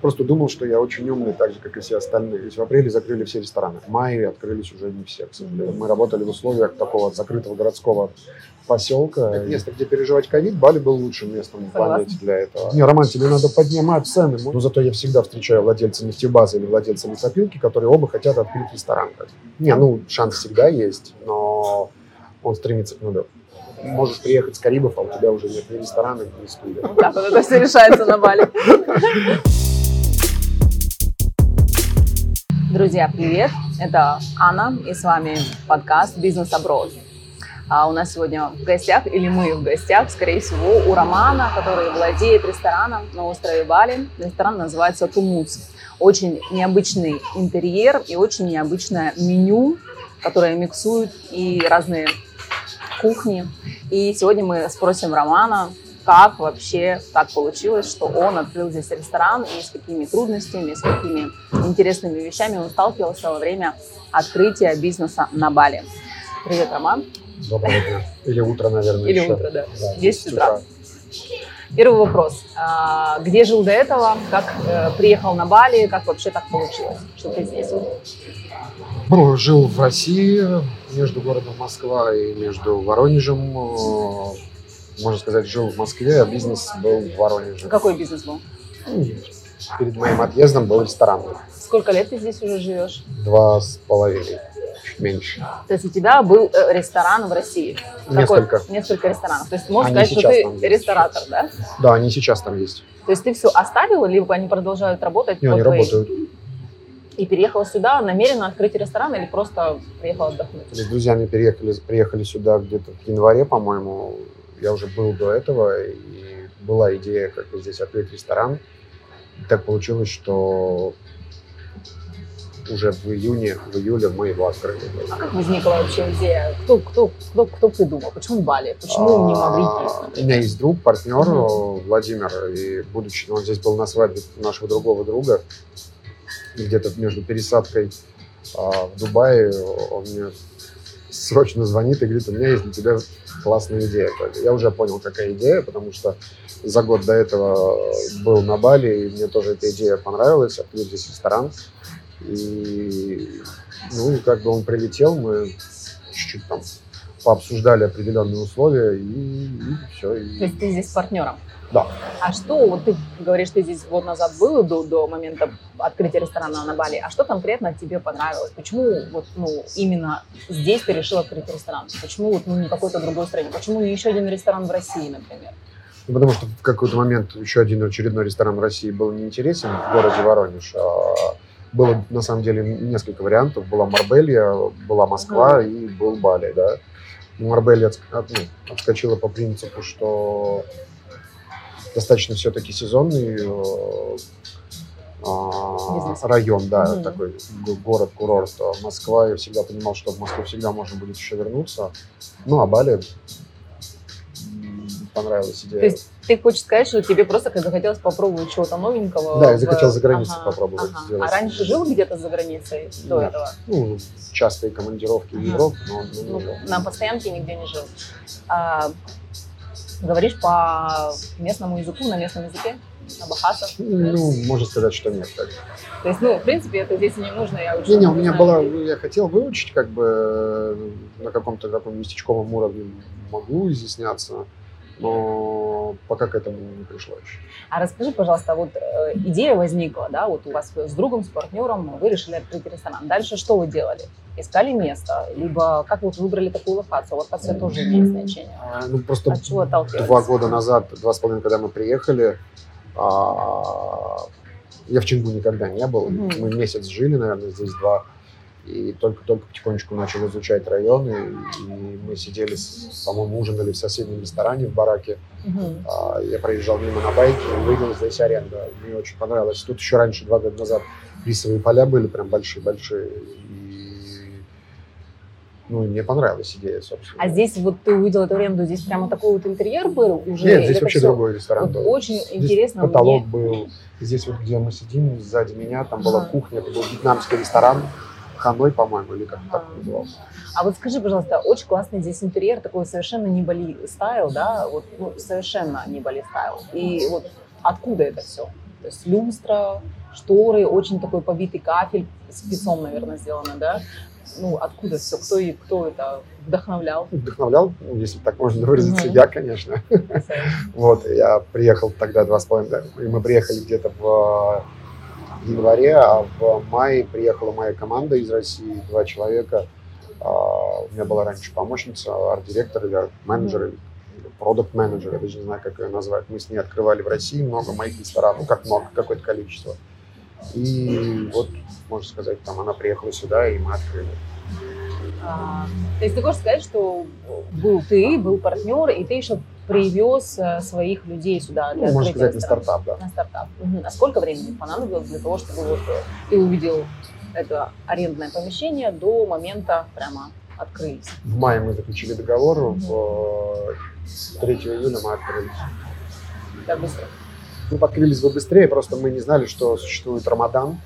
просто думал, что я очень умный, так же, как и все остальные. Ведь в апреле закрыли все рестораны. В мае открылись уже не все, к сожалению. Мы работали в условиях такого закрытого городского поселка. Это место, где переживать ковид, Бали был лучшим местом в планете для этого. Не, Роман, тебе надо поднимать цены. Но зато я всегда встречаю владельца нефтебазы или владельца лесопилки, которые оба хотят открыть ресторан. Не, ну, шанс всегда есть, но он стремится к нулю можешь приехать с Карибов, а у тебя уже нет ни ресторана, ни студии. Вот так вот это все решается на Бали. Друзья, привет! Это Анна, и с вами подкаст «Бизнес Аброд». А у нас сегодня в гостях, или мы в гостях, скорее всего, у Романа, который владеет рестораном на острове Бали. Ресторан называется «Тумуц». Очень необычный интерьер и очень необычное меню, которое миксует и разные кухни. И сегодня мы спросим Романа, как вообще так получилось, что он открыл здесь ресторан и с какими трудностями, с какими интересными вещами он сталкивался во время открытия бизнеса на Бали. Привет, Роман. Доброе дня. Или утро, наверное, Или еще. утро, да. да 10 утра. утра. Первый вопрос. А, где жил до этого? Как э, приехал на Бали? Как вообще так получилось, что ты здесь? Ну, жил в России, между городом Москва и между Воронежем. Можно сказать, жил в Москве, а бизнес был в Воронеже. Какой бизнес был? Ну, перед моим отъездом был ресторан. Сколько лет ты здесь уже живешь? Два с половиной, чуть меньше. То есть у тебя был э, ресторан в России? Несколько. Какой? Несколько ресторанов. То есть можно они сказать, что ты ресторатор, да? Да, они сейчас там есть. То есть ты все оставил, либо они продолжают работать? Нет, они твоей... работают и переехала сюда намеренно открыть ресторан или просто приехала отдохнуть? С друзьями переехали, приехали сюда где-то в январе, по-моему. Я уже был до этого, и была идея как бы здесь открыть ресторан. И так получилось, что уже в июне, в июле мы его открыли. А как возникла вообще идея? Кто, кто, кто, кто придумал? Почему Бали? Почему не Маврикий? А, у меня есть друг, партнер mm Владимир, и будучи, он здесь был на свадьбе нашего другого друга, где-то между пересадкой а, в Дубае он мне срочно звонит и говорит, у меня есть для тебя классная идея. Я уже понял, какая идея, потому что за год до этого был на Бали, и мне тоже эта идея понравилась, открыть здесь ресторан. И, ну, как бы он прилетел, мы чуть-чуть там пообсуждали определенные условия, и, и все. И... То есть ты здесь с партнером? Да. А что, вот ты говоришь, ты здесь год назад был до, до момента открытия ресторана на Бали, а что конкретно тебе понравилось? Почему вот, ну, именно здесь ты решил открыть ресторан? Почему вот, ну, не какой-то другой стране? Почему не еще один ресторан в России, например? Ну, потому что в какой-то момент еще один очередной ресторан в России был неинтересен в городе Воронеж. А было, на самом деле, несколько вариантов. Была Марбелья, была Москва mm. и был Бали, да. Марбелья от, ну, отскочила по принципу, что достаточно все-таки сезонный э, а, район, да, mm-hmm. такой город-курорт. Москва, я всегда понимал, что в Москву всегда можно будет еще вернуться. Ну, а Бали понравилась идея. То есть ты хочешь сказать, что тебе просто как захотелось попробовать чего-то новенького? Да, я захотел за границей ага, попробовать ага. сделать. А раньше жил где-то за границей до Нет. этого? Ну, частые командировки ага. в Европу, но, ну, на постоянке нигде не жил. А, Говоришь по местному языку, на местном языке? На бахасах? Ну, можно сказать, что нет. Так. То есть, ну, в принципе, это здесь не нужно, я учу. Не, не, у меня была, я хотел выучить, как бы на каком-то таком местечковом уровне могу изъясняться но пока к этому не пришло еще. А расскажи, пожалуйста, вот э, идея возникла, да, вот у вас с другом, с партнером, вы решили открыть ресторан. Дальше что вы делали? Искали место? Либо как вот выбрали такую локацию? Локация тоже имеет значение. А, ну, просто От чего два года назад, два с половиной, когда мы приехали, а, я в Чингу никогда не был. Мы месяц жили, наверное, здесь два и только-только потихонечку начал изучать районы, и мы сидели, по-моему, ужинали в соседнем ресторане в бараке. Uh-huh. Я проезжал мимо на байке и увидел здесь аренда. Мне очень понравилось. Тут еще раньше, два года назад, рисовые поля были прям большие-большие. И, ну, мне понравилась идея, собственно. А здесь вот ты увидел эту аренду, здесь прямо такой вот интерьер был уже? Нет, здесь вообще все... другой ресторан вот был. Очень здесь интересно. потолок мне... был. Здесь вот, где мы сидим, сзади меня, там была кухня, это был вьетнамский ресторан. Ханой, по-моему, или как так назывался. А вот скажи, пожалуйста, очень классный здесь интерьер, такой совершенно не Бали стайл, да, вот ну, совершенно не Бали стайл. И вот откуда это все? То есть люстра, шторы, очень такой побитый кафель, спецом, наверное, сделано, да? Ну, откуда все? Кто, и кто это вдохновлял? Вдохновлял, ну, если так можно выразиться, mm-hmm. я, конечно. Вот, я приехал тогда два с половиной, и мы приехали где-то в январе, а в мае приехала моя команда из России, два человека. А, у меня была раньше помощница, арт-директор или арт-менеджер, или продукт-менеджер, я даже не знаю, как ее назвать. Мы с ней открывали в России много моих ресторанов, ну как много, какое-то количество. И вот, можно сказать, там она приехала сюда, и мы открыли. А, то есть ты хочешь сказать, что был ты, был партнер, и ты еще привез э, своих людей сюда для ну, Можно сказать, на стартап, да. На стартап. Угу. А сколько времени понадобилось для того, чтобы вот э, ты увидел это арендное помещение до момента прямо открылись? В мае мы заключили договор, угу. в 3 июля мы открылись. Так быстро? Мы открылись бы быстрее, просто мы не знали, что существует Рамадан.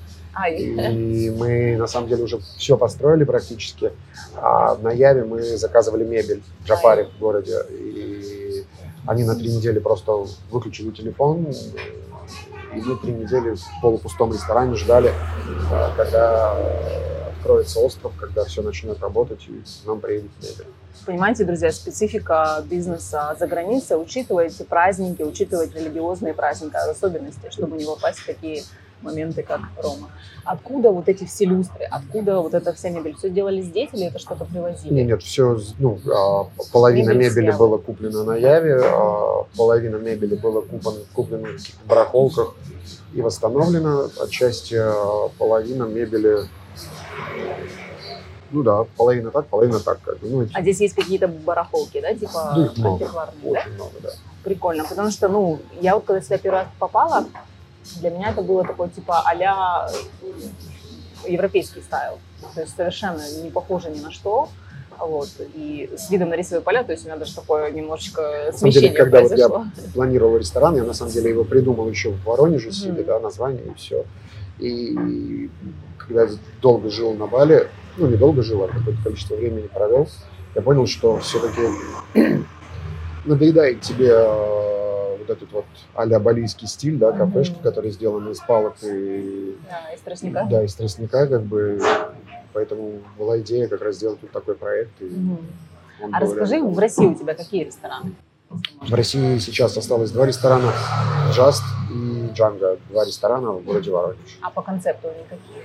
И мы, на самом деле, уже все построили практически. А на Яве мы заказывали мебель в Джапаре в городе. И они на три недели просто выключили телефон. И мы три недели в полупустом ресторане ждали, когда откроется остров, когда все начнет работать, и нам приедет мебель. Понимаете, друзья, специфика бизнеса за границей, учитывайте праздники, учитывайте религиозные праздники, особенности, чтобы не попасть в такие моменты, как Рома. Откуда вот эти все люстры? Откуда вот эта вся мебель? Все делали здесь или это что-то привозили? Нет, нет, все, ну, а, половина мебель мебели съела. было куплено на Яве, а половина мебели было куплено, куплено в барахолках и восстановлено. Отчасти а, половина мебели ну да, половина так, половина так. Как бы. ну, а здесь есть какие-то барахолки, да, типа да, их много, очень да? много, да. Прикольно, потому что, ну, я вот когда сюда первый раз попала, для меня это было такое типа а европейский стайл. То есть совершенно не похоже ни на что. Вот, и с видом на рисовые поля, то есть у меня даже такое немножечко смещение деле, когда произошло. вот я планировал ресторан, я на самом деле его придумал еще в Воронеже себе, mm. да, название и все. И когда я долго жил на Бали, ну, не долго жил, а какое-то количество времени провел, я понял, что все-таки надоедает тебе э, вот этот вот а-ля балийский стиль, да, кафешки, mm-hmm. которые сделаны из палок и... Да, из тростника. Да, из тростника, как бы. Поэтому была идея как раз сделать вот такой проект. И mm-hmm. А расскажи, в России у тебя какие рестораны? В России сейчас осталось два ресторана, Just и Django, два ресторана в городе Воронеж. А по концепту они какие?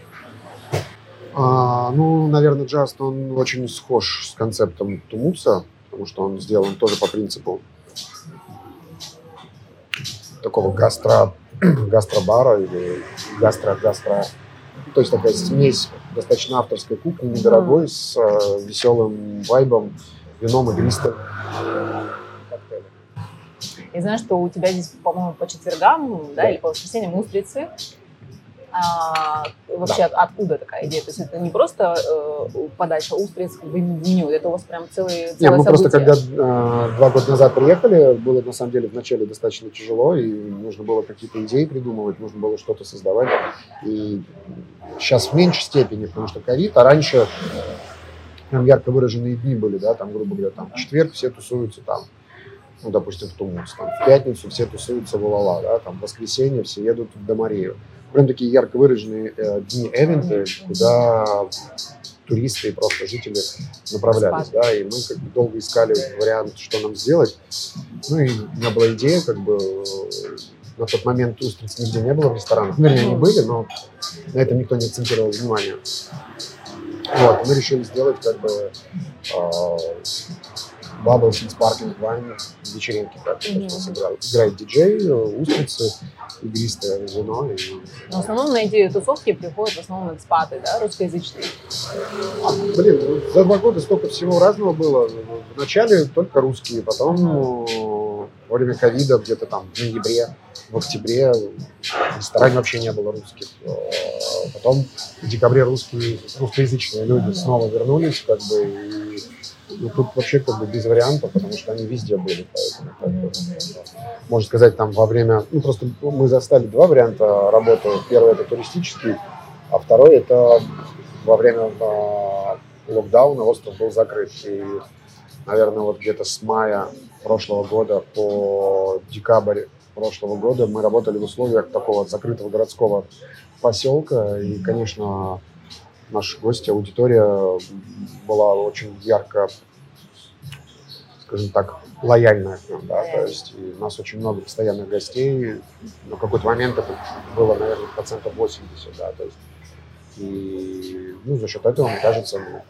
А, ну, наверное, Just, он очень схож с концептом Тумуса, потому что он сделан тоже по принципу такого гастро, гастробара или гастро-гастро. То есть такая смесь достаточно авторской кухни, недорогой, с э, веселым вайбом, вином игристым. Я знаю, что у тебя здесь, по-моему, по четвергам, да, да. или по воскресеньям устрицы. А, вообще да. откуда такая идея? То есть это не просто э, подача устриц в меню, это у вас прям целый Нет, мы просто когда э, два года назад приехали, было на самом деле вначале достаточно тяжело, и нужно было какие-то идеи придумывать, нужно было что-то создавать. И сейчас в меньшей степени, потому что ковид, а раньше прям ярко выраженные дни были, да, там, грубо говоря, там, в четверг все тусуются там, ну, допустим, в Тумус, там, в пятницу все тусуются в Улала, да, там, в воскресенье все едут в Домарию прям такие ярко выраженные э, дни эвенты, куда туристы и просто жители направлялись, да, и мы как бы долго искали вариант, что нам сделать. Ну и у меня была идея, как бы на тот момент устриц нигде не было в ресторанах. Ну, вернее, они были, но на этом никто не акцентировал внимание. Вот, мы решили сделать как бы э, Bubbles and Sparkling Wine вечеринки. Так, mm-hmm. играет, диджей, устрицы, игристое вино. И... Но в основном на эти тусовки приходят в основном экспаты, да, русскоязычные? А, блин, ну, за два года столько всего разного было. Вначале только русские, потом mm-hmm. во время ковида где-то там в ноябре, в октябре в ресторане вообще не было русских. Э, потом в декабре русские, русскоязычные люди снова вернулись, как бы, и ну, тут вообще как бы без вариантов, потому что они везде были. Поэтому, как бы, можно сказать, там во время... Ну, просто мы застали два варианта работы. Первый – это туристический, а второй – это во время э, локдауна остров был закрыт. И, наверное, вот где-то с мая прошлого года по декабрь прошлого года. Мы работали в условиях такого закрытого городского поселка. И, конечно, наши гости, аудитория была очень ярко, скажем так, лояльная к нам, да, то есть у нас очень много постоянных гостей, на какой-то момент это было, наверное, процентов 80, да, то есть и ну, за счет этого, мне кажется, мы,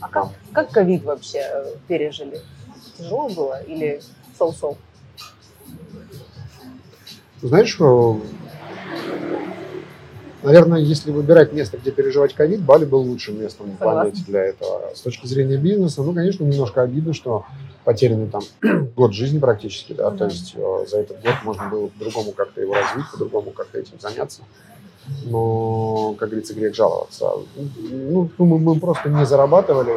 А как, как ковид вообще э, пережили? Тяжело было или соу-соу? знаешь, э, наверное, если выбирать место, где переживать ковид, Бали был лучшим местом на планете для этого. С точки зрения бизнеса, ну, конечно, немножко обидно, что потерянный там год жизни практически, да, то есть э, за этот год можно было по-другому как-то его развить, по-другому как-то этим заняться. Но, как говорится, грех жаловаться. Ну, ну, мы, мы просто не зарабатывали,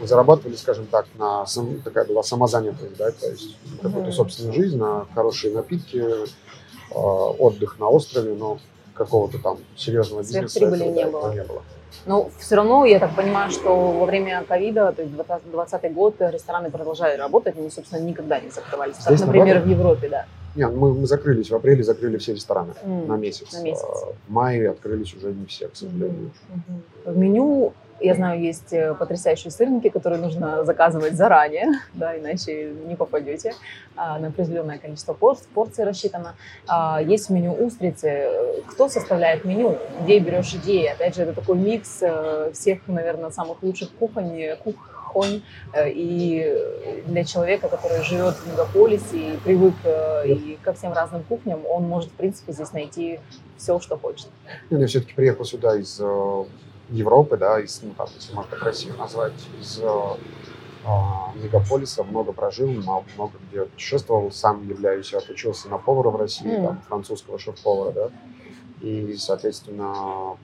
мы зарабатывали, скажем так, на сам- такая была самозанятость, да, то есть какую-то собственную жизнь, на хорошие напитки, э, отдых на острове, но какого-то там серьезного бизнеса этого, не да, было. не было. Но все равно, я так понимаю, что во время ковида, то есть 2020 год, рестораны продолжали работать, они, собственно, никогда не закрывались. Как, Здесь, например, наоборот? в Европе, да. Не, мы, мы закрылись, в апреле закрыли все рестораны М, на месяц. на месяц. А В мае открылись уже не все, к сожалению. Мгм. В меню, я знаю, есть э, потрясающие сырники, которые нужно заказывать заранее, да, иначе не попадете. А, На определенное количество пор- порций рассчитано. А, Есть меню устрицы. Кто составляет меню? Где берешь идеи? Опять же, это такой микс э, всех, наверное, самых лучших кухонь, кухонь. Э, И для человека, который живет в мегаполисе и привык и ко всем разным кухням, он может, в принципе, здесь найти все, что хочет. Ну, Я все-таки приехал сюда из Европы, да, из, ну, там, если можно так красиво назвать, из э, а, мегаполиса, много прожил, много где путешествовал, сам являюсь, отучился на повара в России, М. там, французского шеф-повара, да, и, соответственно,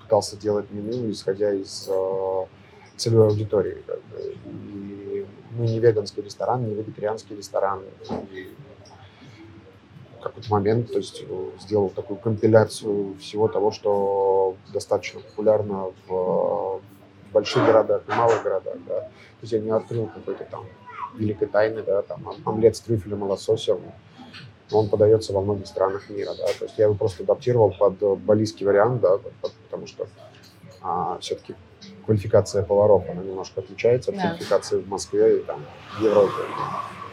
пытался делать меню, исходя из э, целевой аудитории. Как бы. И мы не веганский ресторан, не вегетарианский ресторан. И в какой-то момент то есть, э, сделал такую компиляцию всего того, что достаточно популярно в больших городах и малых городах. Да. То есть я не открыл какой-то там великой тайны, да, там омлет с трюфелем и лососем, он подается во многих странах мира, да, то есть я его просто адаптировал под балийский вариант, да, потому что все-таки квалификация поваров, она немножко отличается от Да. квалификации в Москве и там в Европе.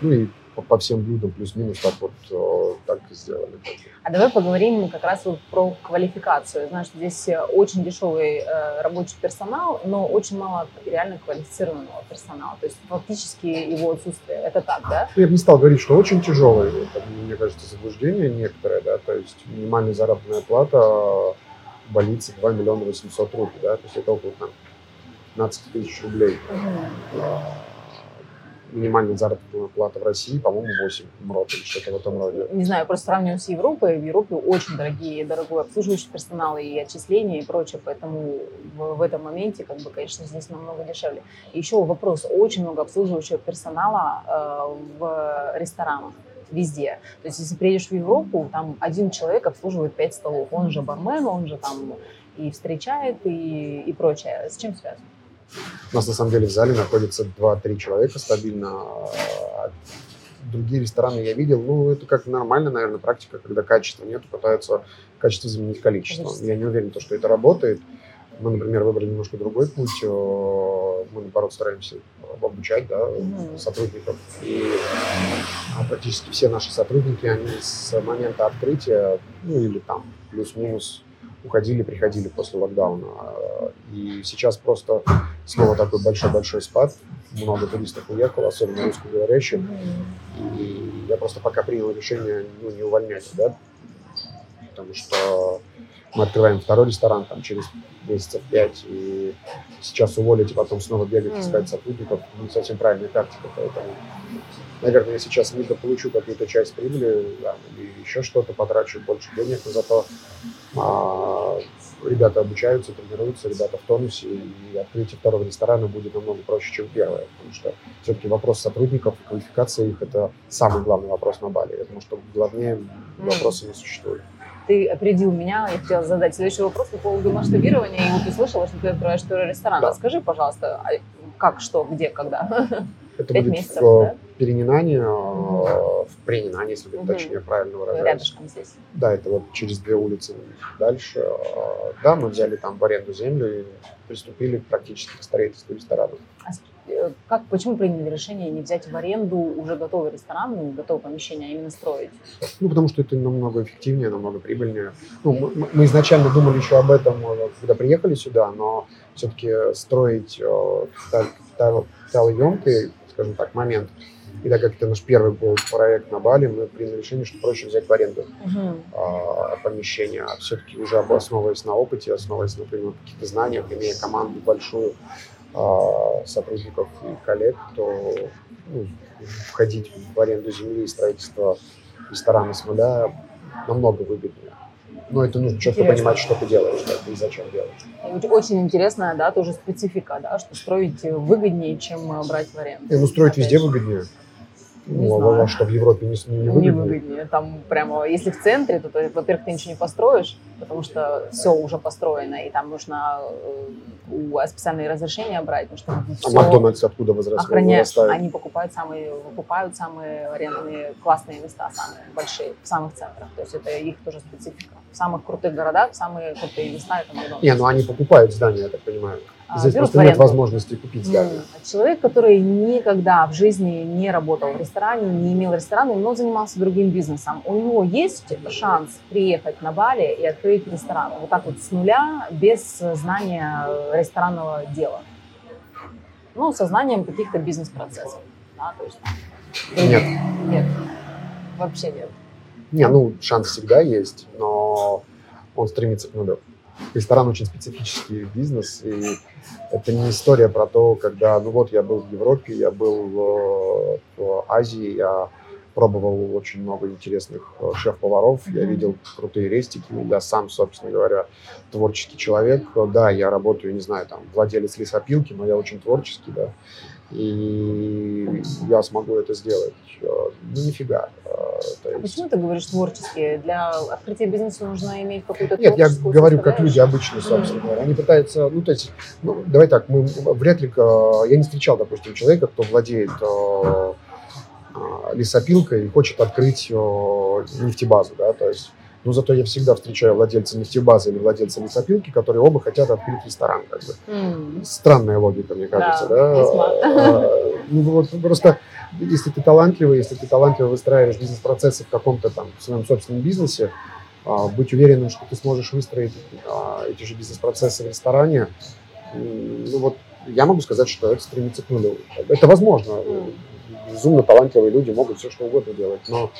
Ну и по, по всем блюдам плюс-минус так вот э, так и сделали. А давай поговорим как раз вот про квалификацию. Что здесь э, очень дешевый э, рабочий персонал, но очень мало реально квалифицированного персонала. То есть фактически его отсутствие. Это так, да? Я бы не стал говорить, что очень тяжелый. Это, мне кажется, заблуждение некоторое, да, то есть минимальная заработная плата в больнице 2 миллиона 800 рублей, да, то есть это около там, 15 тысяч рублей. А, Минимальная заработная плата в России, по-моему, 8 МРОТ или что-то в этом роде. Не знаю, просто сравниваю с Европой. В Европе очень дорогие, дорогой обслуживающий персонал и отчисления и прочее. Поэтому в, в этом моменте, как бы, конечно, здесь намного дешевле. Еще вопрос. Очень много обслуживающего персонала э, в ресторанах везде. То есть, если приедешь в Европу, там один человек обслуживает пять столов. Он же бармен, он же там и встречает, и, и прочее. С чем связано? У нас на самом деле в зале находится 2-3 человека стабильно. а Другие рестораны я видел, ну, это как нормально, наверное, практика, когда качества нет, пытаются качество заменить количеством. Количество. Я не уверен, то, что это работает. Мы, например, выбрали немножко другой путь. Э, Мы, наоборот, стараемся обучать да, сотрудников. И а, практически все наши сотрудники, они с момента открытия, ну, или там плюс-минус уходили, приходили после локдауна. И сейчас просто снова такой большой-большой спад. Много туристов уехало, особенно русскоговорящих. И я просто пока принял решение ну, не увольнять, да, потому что мы открываем второй ресторан там через месяцев пять, и сейчас уволить и потом снова бегать, искать сотрудников, не совсем правильная тактика, поэтому, наверное, я сейчас либо получу какую-то часть прибыли, да, или еще что-то, потрачу больше денег, но зато. А, ребята обучаются, тренируются, ребята в тонусе, и открытие второго ресторана будет намного проще, чем первое, потому что все-таки вопрос сотрудников, квалификация их – это самый главный вопрос на Бали, потому что главнее вопроса не существует. Ты опередил меня, я хотела задать следующий вопрос по поводу масштабирования. И вот услышала, что ты открываешь второй ресторан. Да. Расскажи, пожалуйста, а как, что, где, когда? Это Пять будет месяцев, в да? Перенинане, э, в Пренинане, если быть Мгм. точнее правильно выражаюсь. Рядышком здесь. Да, это вот через две улицы дальше. Э, Да, мы взяли там в аренду землю и приступили практически к строительству ресторана. А как, почему приняли решение не взять в аренду уже готовый ресторан, ну, готовое помещение, а именно строить? Ну, потому что это намного эффективнее, намного прибыльнее. Ну, мы- мы, изначально думали еще об этом, э, когда приехали сюда, но все-таки строить э, капиталь- капитал- капиталоемкий, скажем так, момент, и так как это наш первый был проект на Бали, мы приняли решение, что проще взять в аренду а, помещение, а все-таки уже основываясь на опыте, основываясь, например, на каких-то знаниях, имея команду большую сотрудников и коллег, то ну, входить в аренду земли и строительство ресторана с нуля намного выгоднее. Но это нужно четко Интересно. понимать, что ты делаешь, да, и зачем делаешь. Очень- интересная, да, тоже специфика, да, что строить выгоднее, чем э, брать в аренду. И, ну, строить Опять везде выгоднее. Не Ну, а знаю. а что в Европе не, не Не выгоднее? выгоднее. Там прямо, если в центре, то, то, во-первых, ты ничего не построишь, потому что все уже построено, и там нужно э, у специальные разрешения брать, потому что А Макдональдс откуда возрастает? вырастает? Они покупают самые, покупают самые арендные классные места, самые большие, в самых центрах. То есть это их тоже специфика. В самых крутых городах самые крутые места это Макдональдс. Не, ну они покупают здания, я так понимаю. А, Здесь просто нет возможности купить. М, Человек, который никогда в жизни не работал в ресторане, не имел ресторана, но занимался другим бизнесом, у него есть шанс приехать на Бали и открыть ресторан вот так вот с нуля, без знания ресторанного дела. Ну, со знанием каких-то бизнес-процессов. Да, то есть, там, Нет. Нет. Вообще нет. Не, ну, шанс всегда есть, но он стремится к нулю. Ресторан очень специфический бизнес, и это не история про то, когда, ну вот, я был в Европе, я был в, в Азии, я пробовал очень много интересных э, шеф-поваров, я Мгм. видел крутые рестики, я сам, собственно говоря, творческий человек. Да, я работаю, не знаю, там, владелец лесопилки, но я очень творческий, да, и я смогу это сделать. Ну, нифига. То А есть- почему ты говоришь творческие? Для открытия бизнеса нужно иметь какую-то Нет, я говорю как люди обычные, собственно говоря. Они пытаются, ну, то есть, ну, давай так, мы вряд ли, э, я не встречал, допустим, человека, кто владеет лесопилкой и хочет открыть нефтебазу, да, то есть, но зато я всегда встречаю владельца нефтебазы или владельца лесопилки, которые оба хотят открыть ресторан, как бы. М. Странная логика, мне кажется, Да, да. Э, Ну, вот просто, если ты талантливый, если ты талантливо выстраиваешь бизнес-процессы в каком-то там своем собственном бизнесе, а, быть уверенным, что ты сможешь выстроить а, эти же бизнес-процессы в ресторане, ну вот я могу сказать, что это стремится к нулю. Это возможно. Мгм. Безумно талантливые люди могут все что угодно делать, но,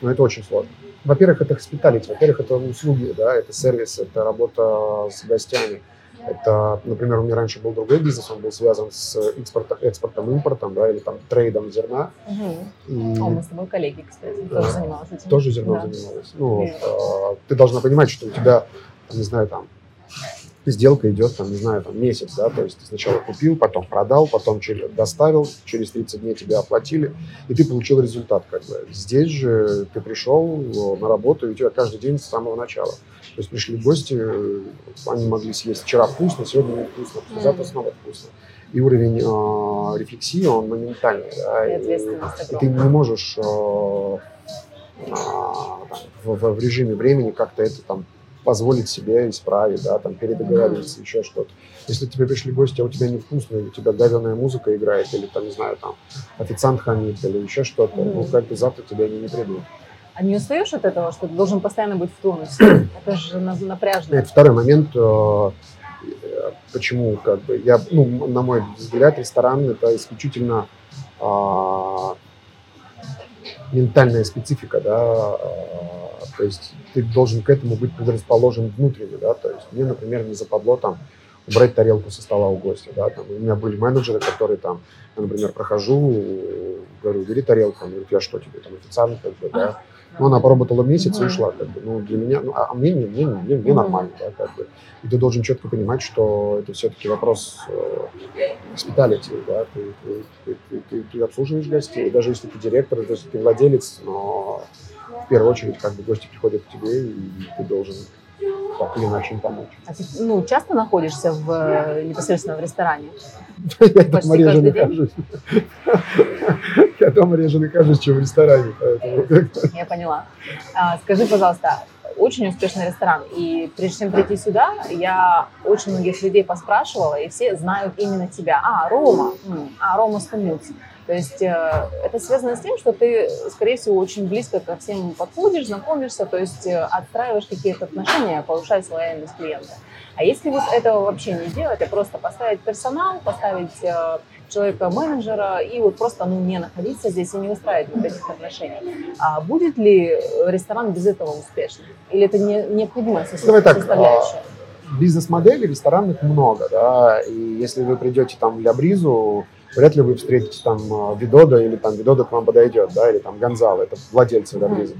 но это очень сложно. Во-первых, это hospitality, во-первых, это услуги, да, это сервис, это работа с гостями. Это, например, у меня раньше был другой бизнес, он был связан с экспортом, экспортом импортом, да, или там трейдом зерна. Мгм. И О, мы с тобой коллеги, кстати, Да. тоже занималась этим. тоже зерном Да. занималась. Ну, а, ты должна понимать, что у тебя, не знаю, там, сделка идет, там, не знаю, там, месяц, да, то есть ты сначала купил, потом продал, потом через, доставил, через 30 дней тебя оплатили, и ты получил результат, как бы. Здесь же ты пришел э, на работу, и у тебя каждый день с самого начала. То есть пришли гости, э, они могли съесть вчера вкусно, сегодня невкусно, завтра Мгм. снова вкусно. И уровень э, рефлексии, он моментальный, да, И и- ты не можешь э, а, там, в, в- в режиме времени как-то это там позволить себе исправить, да, там передоговориться, еще что-то. Если к тебе пришли гости, а у тебя невкусно, или у тебя говяная музыка играет, или там, не знаю, там официант хамит, или еще что-то, Мгм. ну, как бы завтра тебя они не придут. А не устаешь от этого, что ты должен постоянно быть в тонусе? Это же на- напряжно. Это второй момент, э, почему, как бы, я, ну, на мой взгляд, ресторан это исключительно а, ментальная специфика, да, а, то есть ты должен к этому быть предрасположен внутренне, да, то есть мне, например, не западло там убрать тарелку со стола у гостя, да, там, у меня были менеджеры, которые там, я, например, прохожу, говорю, бери тарелку, он говорит, я что тебе, там, официант, как бы, да, ну, она поработала месяц и ушла, как бы, ну, для меня, ну, а мне, мне, мне, мне, мне нормально, да, как бы, и ты должен четко понимать, что это все-таки вопрос э, hospitality, да, ты, ты, ты, ты- ты- ты обслуживаешь гостей, даже если ты директор, даже если ты владелец, но в первую очередь, как бы, гости приходят к тебе, и ты должен так или иначе им помочь. А ты ну, часто находишься в, э, непосредственно в ресторане? Я дома реже нахожусь. Я дома реже нахожусь, чем в ресторане. Я поняла. А, скажи, пожалуйста, очень успешный ресторан. И прежде чем прийти сюда, я очень многих людей поспрашивала, и все знают именно тебя. А, Рома. А, Рома Стумилс. То есть э, это связано с тем, что ты, скорее всего, очень близко ко всем подходишь, знакомишься, то есть э, отстраиваешь какие-то отношения, повышаешь лояльность клиента. А если вот этого вообще не делать, а просто поставить персонал, поставить э, человека-менеджера и вот просто ну, не находиться здесь и не устраивать вот этих отношений, а будет ли ресторан без этого успешным? Или это не, необходимая Давай так, составляющая? Бизнес-моделей ресторанных много, да, и если вы придете там в Ля Бризу, вряд ли вы встретите там э, Видода или там Видода к вам подойдет, да, или там Гонзало, это владельцы. Бриза.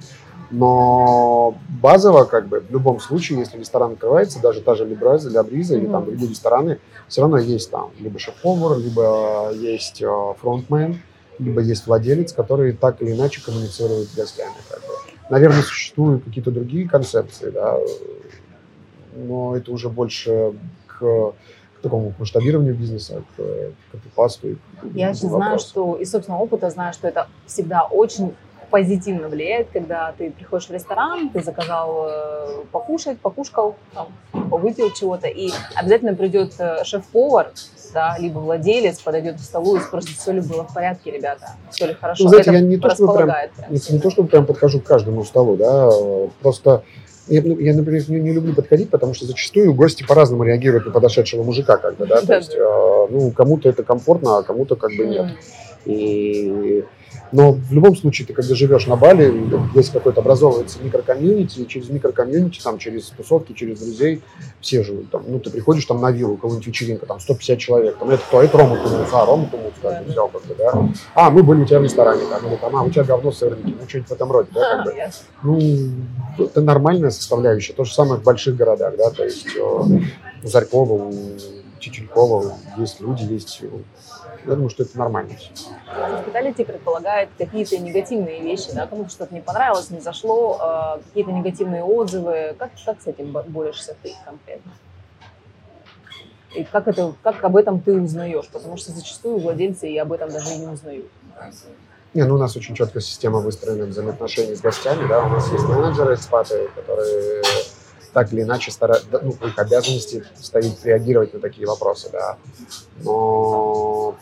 Но базово, как бы, в любом случае, если ресторан открывается, даже та же Ля Бриза, Ля Бриза или там другие рестораны, все равно есть там либо шеф-повар, либо есть э, фронтмен, либо есть владелец, который так или иначе коммуницирует с гостями. Как бы. Наверное, существуют какие-то другие концепции, да, но это уже больше к такому масштабированию бизнеса, к, к пасту. и Я же знаю, что из собственного опыта знаю, что это всегда очень позитивно влияет, когда ты приходишь в ресторан, ты заказал э, покушать, покушкал, там, выпил чего-то, и обязательно придет э, шеф-повар, да, либо владелец подойдет к столу и спросит, все ли было в порядке, ребята, все ли хорошо. Ну, знаете, это я не то, чтобы прям- прям не сильно. то, чтобы прям подхожу к каждому столу, да, э, просто я, ну, я, например, не, не люблю подходить, потому что зачастую гости по-разному реагируют на подошедшего мужика, как бы, да, то есть, э, ну, кому-то это комфортно, а кому-то как бы нет. И... Но в любом случае, ты когда живешь на Бали, здесь какой-то образовывается микрокомьюнити, и через микрокомьюнити, там, через тусовки, через друзей, все живут. Там, ну, ты приходишь там на виллу, какую-нибудь вечеринка, там 150 человек, там, это кто? Это Рома Тумус, а, Рома бы, Да. взял, как бы, да. А, мы были у тебя в ресторане, там, или там, а, у тебя говно в сырнике, ну, что-нибудь в этом роде, да, как бы. Ясно. Ну, это нормальная составляющая. То же самое в больших городах, да, то есть э, у Зарькова, у Чеченькова есть люди, есть... Я думаю, что это нормально. всё. Hospitality предполагает какие-то негативные вещи, да, кому-то что-то не понравилось, не зашло, э, какие-то негативные отзывы. Как, как с этим бо- борешься ты конкретно? И как, это, как об этом ты узнаешь? Потому что зачастую владельцы и об этом даже и не узнают. Не, ну у нас очень четкая система выстроена взаимоотношений с гостями, да, у нас есть менеджеры экспаты, которые так или иначе стараются, ну, их обязанности стоит реагировать на такие вопросы, да. Но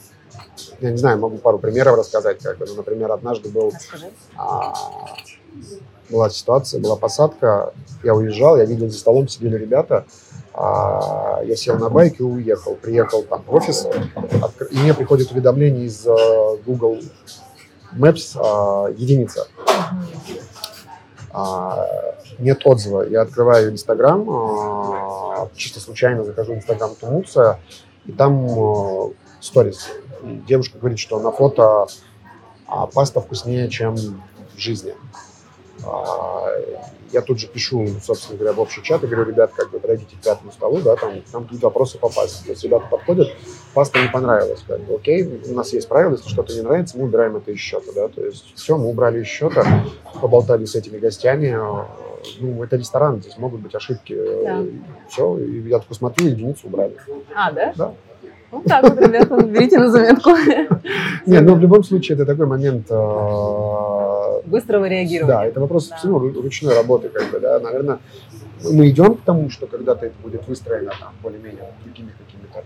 я не знаю, могу пару примеров рассказать, как ну, например, однажды был. А, была ситуация, была посадка, я уезжал, я видел за столом сидели ребята, а, я сел на байк и уехал. Приехал там в офис, откр- и мне приходит уведомление из э, Google Maps а, единица. А, нет отзыва. Я открываю Инстаграм, а, чисто случайно захожу в Инстаграм Тумуца, и там э, сторис. Девушка говорит, что на фото а, паста вкуснее, чем в жизни. А, я тут же пишу, собственно говоря, в общий чат и говорю, ребят, как бы подойдите к пятому столу, да, там, там будут вопросы по пасте. То есть ребята подходят, паста не понравилась, как бы, окей, у нас есть правило, если что-то не нравится, мы убираем это из счета, да, то есть все, мы убрали из счета, поболтали с этими гостями, э, ну, это ресторан, здесь могут быть ошибки, Да. все, и я такой смотрю, единицу убрали. А, да? Да. Ну так вот, ребята, берите на заметку. Не, ну, в любом случае, это такой момент, э, Быстрого реагирования. Да, это вопрос все равно ру- ручной работы, как бы, да, наверное, мы идем к тому, что когда-то это будет выстроено там более-менее другими какими-то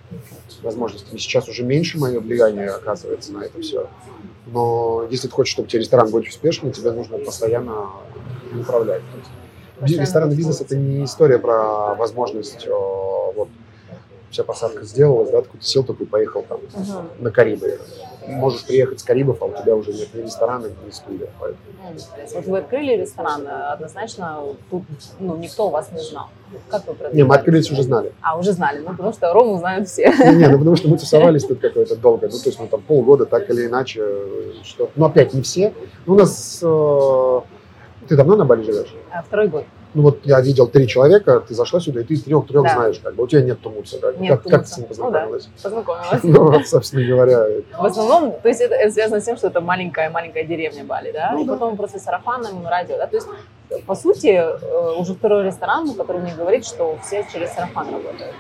возможностями. Сейчас уже меньше мое влияние оказывается на это все. Но если ты хочешь, чтобы тебе ресторан был успешным, тебе нужно постоянно управлять. Ресторанный бизнес это не история про возможность, э, вот вся посадка сделалась, да, ты сел такой поехал там Мгм. на Карибы. Можешь приехать с Карибов, а у тебя уже нет ни ресторана, ни студия. Поэтому Вот вы открыли ресторан, э, однозначно тут ну, никто вас не знал. Как вы Не, продвигались? мы открылись уже знали. А, уже знали, ну потому что Рому знают все. Не, не, ну потому что мы тусовались тут какое-то долго. Ну, то есть мы там полгода так или иначе. Что... Ну, опять не все. Ну, у нас... э, Ты давно на Бали живешь? А, Второй год. Ну, вот я видел три человека, ты зашла сюда, и ты трех-трех Да. знаешь. Как бы. У тебя нет тумуца. Как, Нет как, как ты с ним Ну да. познакомилась? Познакомилась. Ну, собственно говоря, В основном, то есть это, связано с тем, что это маленькая-маленькая деревня Бали, да, Ну и да. потом просто сарафанным радио, да, то есть по сути, э, уже второй ресторан, который мне говорит, что все через сарафан работают.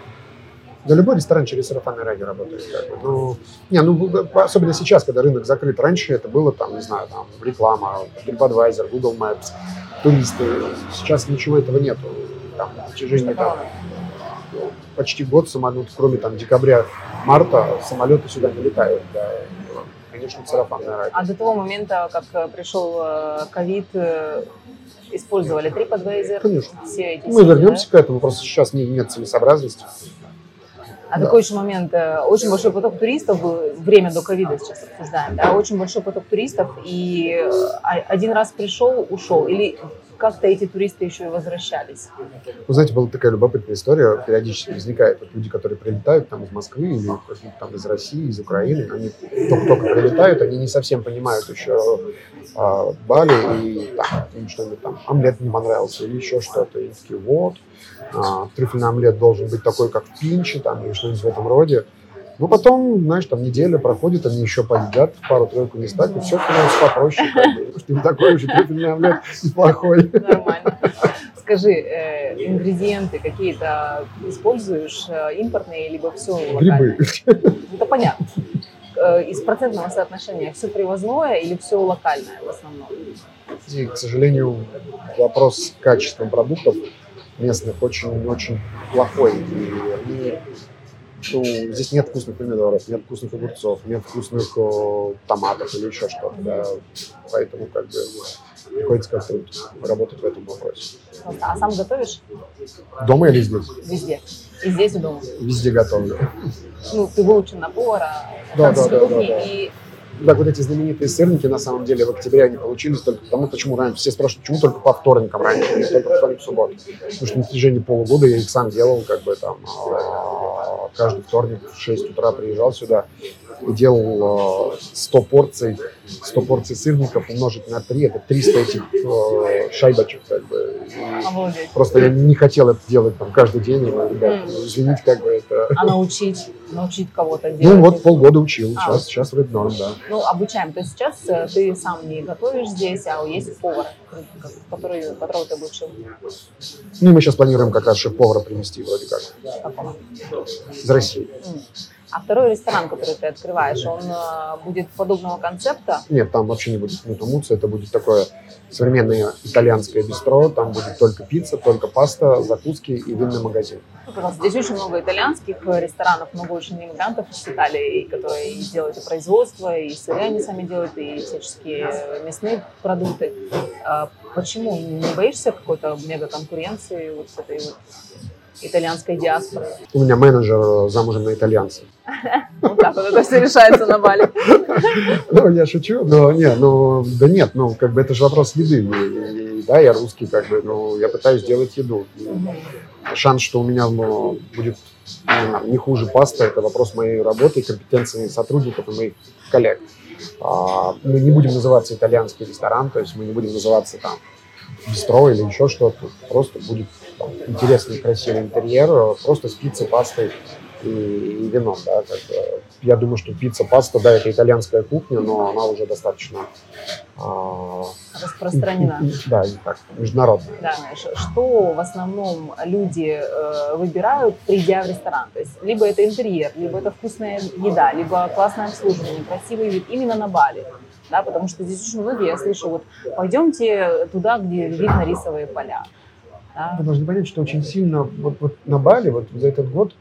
Да любой ресторан через сарафанное радио работает. Как бы. Ну, не, ну, особенно сейчас, когда рынок закрыт. Раньше это было, там, не знаю, там, реклама, TripAdvisor, Google Maps, туристы. Сейчас ничего этого нету. Там, в течение там, почти год самолет, кроме там декабря-марта, самолеты сюда не летают. Да. Конечно, сарафанное радио. А до того момента, как пришел э, ковид, э, использовали TripAdvisor? Конечно. Все эти Мы вернемся да? к этому, просто сейчас не, нет целесообразности. А да. такой еще момент, э, очень большой поток туристов был, время до ковида сейчас обсуждаем, да, очень большой поток туристов, и э, один раз пришел, ушел, или как-то эти туристы еще и возвращались. Вы знаете, была такая любопытная история, периодически возникает. Вот люди, которые прилетают там из Москвы или там из России, из Украины, они только-только прилетают, они не совсем понимают еще а, Бали, и им что-нибудь там, омлет не понравился или еще что-то. И такие, вот, а, трюфельный омлет должен быть такой, как в Пинче, там, или что-нибудь в этом роде. Ну, потом, знаешь, там неделя проходит, они еще поедят пару-тройку места, и все становится попроще. Бы. Не такой уже трюфельный омлет неплохой. Нормально. Скажи, э, ингредиенты какие-то используешь, э, импортные, либо все локальное? Грибы. Это понятно. Э, из процентного соотношения все привозное или все локальное в основном? И, к сожалению, вопрос с качеством продуктов местных очень-очень плохой. И они ну, здесь нет вкусных помидоров, нет вкусных огурцов, нет вкусных о, томатов или еще что-то. Да. Поэтому как бы приходится как-то работать в этом вопросе. А сам готовишь? Дома или здесь? Везде. И здесь, и дома? Везде готовлю. Ну, ты выучен на повара, да, да, да, да, да. и так вот эти знаменитые сырники, на самом деле, в октябре они получились только потому, почему раньше. Все спрашивают, почему только по вторникам раньше, не только по вторник, субботу. Потому что на протяжении полугода я их сам делал, как бы там, а, каждый вторник в 6 утра приезжал сюда и делал 100 порций, 100 порций сырников умножить на 3, это 300 этих э, шайбочек, как бы. Просто я не хотел это делать там каждый день, но, ребят, mm. извините, как бы это... А научить, научить кого-то делать? Ну вот полгода учил, а, сейчас, сейчас вроде норм, да. Ну, обучаем, то есть сейчас э, ты сам не готовишь здесь, а есть повар, который, которого ты обучил? Ну, мы сейчас планируем как раз шеф-повара привести вроде как. Какого? Из России. Mm. А второй ресторан, который ты открываешь, он э, будет подобного концепта? Нет, там вообще не будет мутумуца, это будет такое современное итальянское бистро, там будет только пицца, только паста, закуски и винный магазин. Ну, пожалуйста, здесь очень много итальянских ресторанов, много очень иммигрантов из Италии, которые делают и производство, и сыры они сами делают, и всяческие мясные продукты. А почему? Не боишься какой-то мега конкуренции вот с этой вот итальянской диаспоры? У меня менеджер замужем на итальянца. Вот так вот это все решается на Бали. Ну, я шучу, но нет, ну, да нет, ну, как бы это же вопрос еды. Да, я русский, как бы, но я пытаюсь делать еду. Шанс, что у меня ну, будет не хуже паста, это вопрос моей работы, компетенции сотрудников и моих коллег. А, мы не будем называться итальянский ресторан, то есть мы не будем называться там бистро или еще что-то. Просто будет интересный, красивый интерьер, просто с пиццей, пастой и, и вином. Да, как. Я думаю, что пицца, паста, да, это итальянская кухня, но она уже достаточно а, распространена. Да, так, международная. Да, что в основном люди э, выбирают, придя в ресторан? То есть либо это интерьер, либо это вкусная еда, либо классное обслуживание, красивый вид именно на Бали да, потому что здесь очень многие, я слышу, вот пойдемте туда, где видно рисовые поля. Да. Вы должны понять, что очень сильно, вот, вот на Бали, вот за этот год,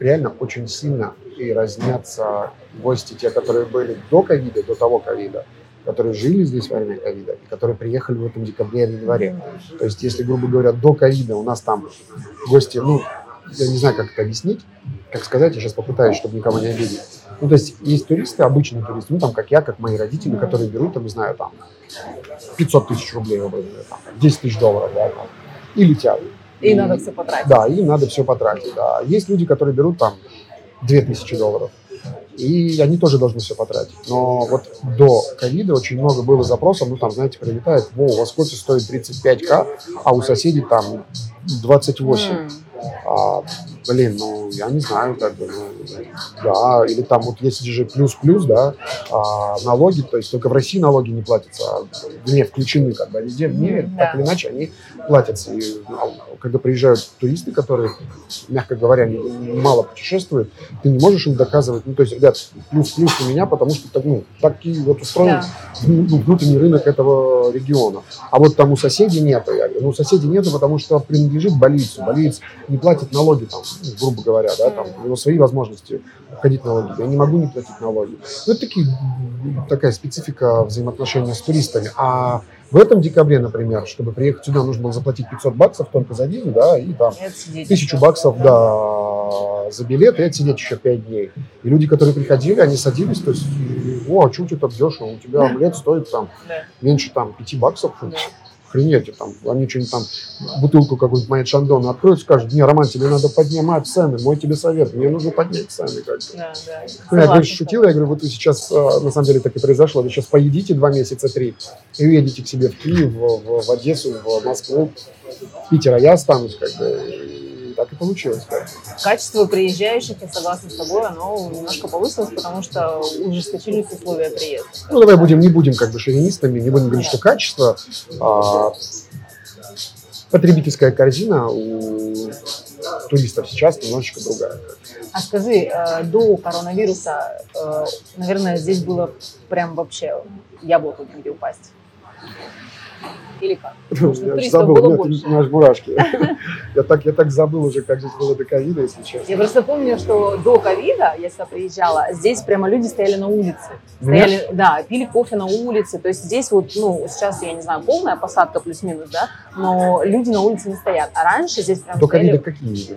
реально очень сильно и разнятся гости, те, которые были до ковида, до того ковида, которые жили здесь во время ковида и которые приехали в этом декабре или январе. То есть, если, грубо говоря, до ковида у нас там гости, ну, я не знаю, как это объяснить, как сказать, я сейчас попытаюсь, чтобы никого не обидеть. Ну, то есть есть туристы, обычные туристы, ну, там, как я, как мои родители, которые берут, там, не знаю, там, 500 тысяч рублей, там, 10 тысяч долларов, да, там, и летят. И, и надо все потратить. Да, им надо все потратить, да. Есть люди, которые берут, там, 2000 долларов, и они тоже должны все потратить. Но вот до ковида очень много было запросов, ну, там, знаете, прилетает, во, у вас кофе стоит 35к, а у соседей там 28. Mm. А, блин, ну, я не знаю, как бы, ну, да, или там вот если же плюс-плюс, да, а, налоги, то есть только в России налоги не платятся, а вне включены, как бы, везде мире, Да. так или иначе, они платятся. И ну, когда приезжают туристы, которые, мягко говоря, мало путешествуют, ты не можешь им доказывать, ну, то есть, ребят, плюс-плюс у меня, потому что, так, ну, так и вот устроен Да. ну, внутренний рынок этого региона. А вот там у соседей нету, я говорю, ну, у соседей нету, потому что принадлежит болицу. Болиц не платит налоги, там, грубо говоря, да, там, у него свои возможности обходить налоги. Я не могу не платить налоги. Ну, это такие, такая специфика взаимоотношения с туристами. А в этом декабре, например, чтобы приехать сюда, нужно было заплатить 500 баксов только за визу, да, и там тысячу баксов, да, за билет и отсидеть еще пять дней. И люди, которые приходили, они садились, то есть, о, а что у тебя так дешево? У тебя омлет стоит там меньше там пяти баксов. Да. Охренеть, там, они что-нибудь там, бутылку какую-нибудь моей шандона откроют, скажут, не, Роман, тебе надо поднимать цены, мой тебе совет, мне нужно поднять цены. Как бы. Да, да. Ну, я, говорю, с шутила, я говорю, вот вы сейчас, э, на самом деле так и произошло, вы сейчас поедите два месяца, три, и уедете к себе в Киев, в, в- Одессу, в Москву, в Питер, а я останусь, как бы, так и получилось. Качество приезжающих, я согласна с тобой, оно немножко повысилось, потому что ужесточились условия приезда. Ну, давай будем, не будем как бы шовинистами, не будем говорить, что качество, а, потребительская корзина у туристов сейчас немножечко другая. А скажи, э, до коронавируса, э, наверное, здесь было прям вообще яблоку негде упасть? Или как? Что Я забыл, было у меня аж мурашки. Я так, я так забыл уже, как здесь было до ковида, если честно. Я просто помню, что до ковида, я сюда приезжала, здесь прямо люди стояли на улице. Ну, Стояли, да, пили кофе на улице. То есть здесь вот, ну, сейчас, я не знаю, полная посадка плюс-минус, да, но люди на улице не стоят. А раньше здесь прям До ковида стояли какие?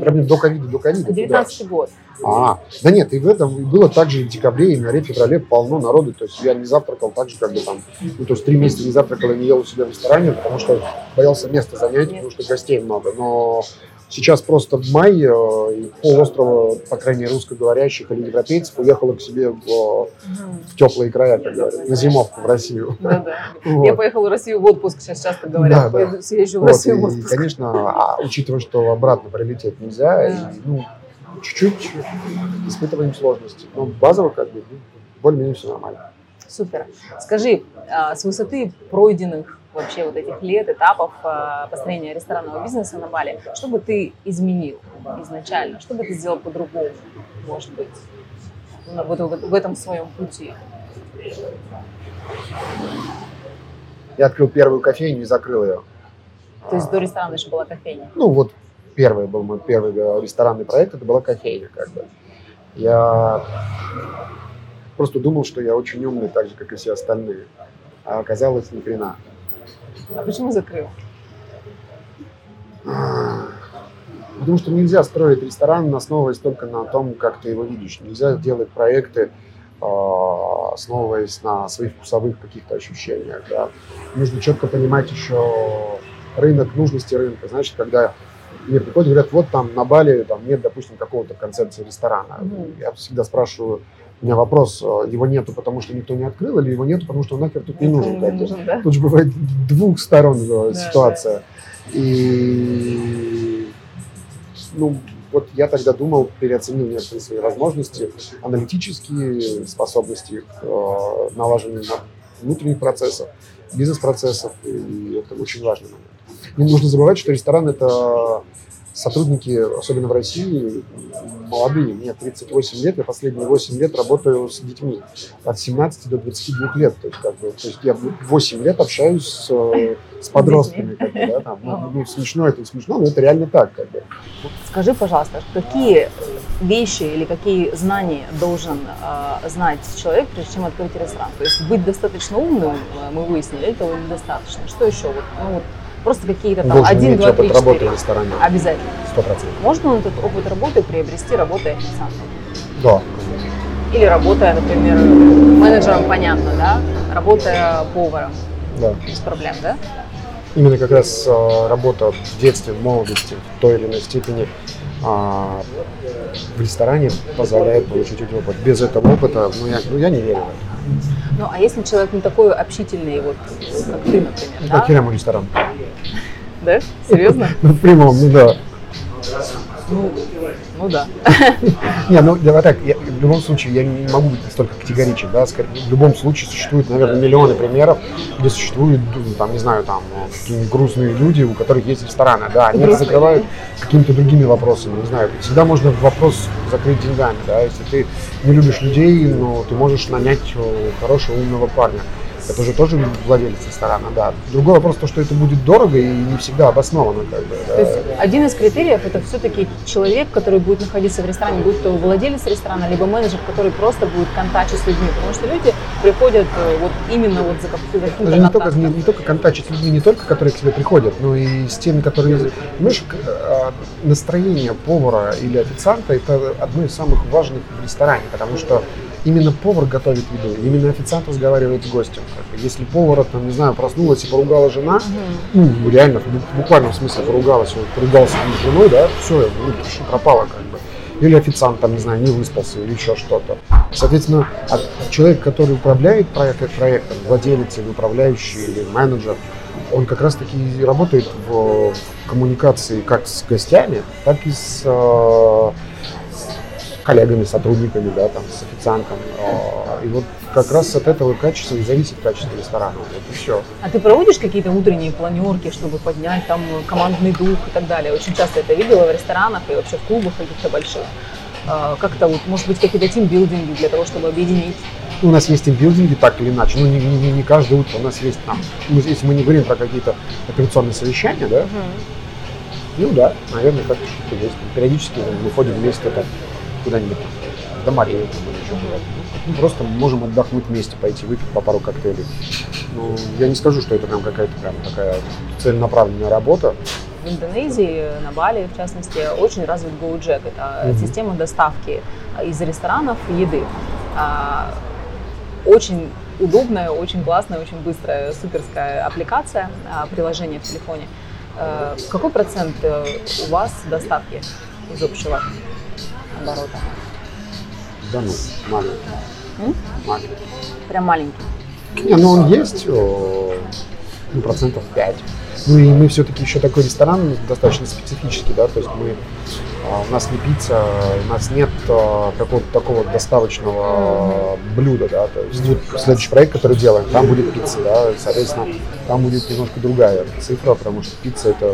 Прям до ковида, до ковида. куда? 19 год. А, да нет, и в этом и было также и в декабре, и в январе, феврале полно народу. То есть я не завтракал так же, как бы там, ну, то есть три месяца не завтракал и не ел у себя в ресторане, потому что боялся место занять, потому что гостей много. Но сейчас просто в май, э, и полуострова, по крайней мере, русскоговорящих или европейцев уехало к себе в, в теплые края, как говорят, на зимовку в Россию. Да-да. Вот. Я поехала в Россию в отпуск, сейчас часто говорят. Да, да. Поеду, съезжу в Вот, Россию в и, отпуск. конечно, а, учитывая, что обратно прилететь нельзя, Да. и, ну, чуть-чуть испытываем сложности. Но базово как бы ну, более-менее все нормально. Супер. Скажи, а, с высоты пройденных вообще вот этих лет, этапов а, построения ресторанного бизнеса на Бали, что бы ты изменил изначально? Что бы ты сделал по-другому, может быть, вот в, в этом своем пути? Я открыл первую кофейню и закрыл ее. То есть до ресторана еще была кофейня. Ну, вот первый был мой первый э, ресторанный проект, это была кофейня, как бы. Я просто думал, что я очень умный, так же, как и все остальные. А оказалось, ни хрена. А почему закрыл? Потому что нельзя строить ресторан, основываясь только на том, как ты его видишь. Нельзя делать проекты, а, основываясь на своих вкусовых каких-то ощущениях. Да. Нужно четко понимать еще рынок, нужности рынка. Значит, когда мне приходят и говорят, вот там на Бали там нет, допустим, какого-то концепции ресторана. Мгм. Я всегда спрашиваю, у меня вопрос, э, его нету, потому что никто не открыл, или его нету, потому что он нахер тут не нужен. Как нужен, да? Тут же бывает двух сторон э, Да, ситуация. И ну, вот я тогда думал, переоценил некоторые свои возможности, аналитические способности к э, налаживанию внутренних процессов, бизнес-процессов, и это очень важный момент. Не нужно забывать, что ресторан – это сотрудники, особенно в России, молодые. Мне 38 лет, я последние 8 лет работаю с детьми от 17 до 22 лет. То есть, как бы, то есть я 8 лет общаюсь с, э, с подростками. Как бы, да, там, ну, ну, смешно это смешно, но это реально так. Как бы. Скажи, пожалуйста, какие вещи или какие знания должен э, знать человек, прежде чем открыть ресторан? То есть быть достаточно умным, э, мы выяснили, этого недостаточно. Что еще? Вот, ну, вот просто какие-то там должен один, два, три, четыре. Обязательно. Сто процентов. Можно этот опыт работы приобрести, работая официантом? Да. Или работая, например, менеджером, понятно, да? Работая поваром, да. без проблем, да? Именно как раз э, работа в детстве, в молодости, в той или иной степени а, в ресторане позволяет получить опыт. Без этого опыта, ну я, ну, я не верю в это. Ну, а если человек не такой общительный, вот, как ты, например, да? Нахера ему ресторан? Да? Серьезно? Ну, в прямом, ну да. Ну, ну да. Не, ну давай так, я, в любом случае я не могу быть настолько категоричен, да, в любом случае существует, наверное, миллионы примеров, где существуют, ну, там, не знаю, там, какие грустные люди, у которых есть рестораны, да, они это закрывают какими-то другими вопросами, не знаю, всегда можно вопрос закрыть деньгами, да, если ты не любишь людей, но ты можешь нанять э, хорошего умного парня, это же тоже владелец ресторана, да. Другой вопрос то, что это будет дорого и не всегда обоснованно. Как бы, да. То есть один из критериев это все-таки человек, который будет находиться в ресторане, будь то владелец ресторана, либо менеджер, который просто будет контачить с людьми. Потому что люди приходят э, вот именно вот за каким-то Даже не только, не, не только контачить с людьми, не только которые к тебе приходят, но и с теми, которые... Понимаешь, а, настроение повара или официанта – это одно из самых важных в ресторане, потому что именно повар готовит еду, именно официант разговаривает с гостем. Если повара, там, не знаю, проснулась и поругала жена, ну, реально, в буквальном смысле поругалась, он поругался с женой, да, все, ну, пропало как бы. Или официант, там, не знаю, не выспался или еще что-то. Соответственно, человек, который управляет проект, проектом, владелец или управляющий, или менеджер, он как раз таки работает в коммуникации как с гостями, так и с э, коллегами, сотрудниками, да, там, с официантом. А, и вот как раз от этого качества и зависит качество ресторана. И все. А ты проводишь какие-то утренние планерки, чтобы поднять там командный дух и так далее? Очень часто это видела в ресторанах и вообще в клубах каких-то больших. А, как-то вот, может быть, какие-то тимбилдинги для того, чтобы объединить у нас есть тимбилдинги так или иначе, ну не, не, не каждое утро у нас есть там, если мы не говорим про какие-то операционные совещания, да, uh-huh. ну да, наверное, как-то есть. Периодически мы ходим вместе так куда-нибудь до куда-то. Ну, просто можем отдохнуть вместе, пойти выпить по пару коктейлей. Ну, я не скажу, что это прям какая-то прям такая целенаправленная работа. В Индонезии, на Бали, в частности, очень развит GoJack. Это mm-hmm. система доставки из ресторанов еды. А, очень удобная, очень классная, очень быстрая, суперская аппликация, а, приложение в телефоне. А, какой процент э, у вас доставки из общего оборота? Да ну, маленький. М? Маленький. Прям маленький. Не, ну он есть, ну, процентов 5. Ну и мы все-таки еще такой ресторан достаточно специфический, да, то есть мы а, у нас не пицца, у нас нет а, какого-то такого доставочного блюда, да, то есть вот следующий проект, который делаем, там будет пицца, да, соответственно, там будет немножко другая цифра, потому что пицца это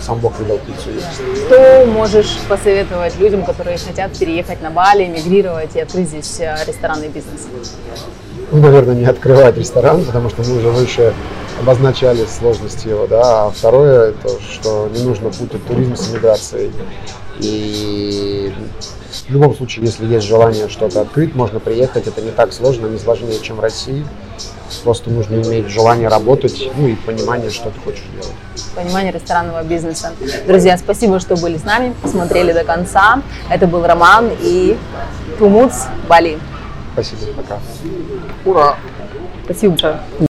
сам Бог видел пиццу есть. Что можешь посоветовать людям, которые хотят переехать на Бали, мигрировать и открыть здесь э, ресторанный бизнес? Ну, наверное, не открывать ресторан, потому что мы уже выше обозначали сложности его, да. А второе, это что не нужно путать туризм с миграцией. И в любом случае, если есть желание что-то открыть, можно приехать. Это не так сложно, не сложнее, чем в России. Просто нужно иметь желание работать, ну и понимание, что ты хочешь делать. Понимание ресторанного бизнеса. Друзья, спасибо, что были с нами, посмотрели до конца. Это был Роман и Тумуц Бали. Спасибо, пока. Ура! Спасибо.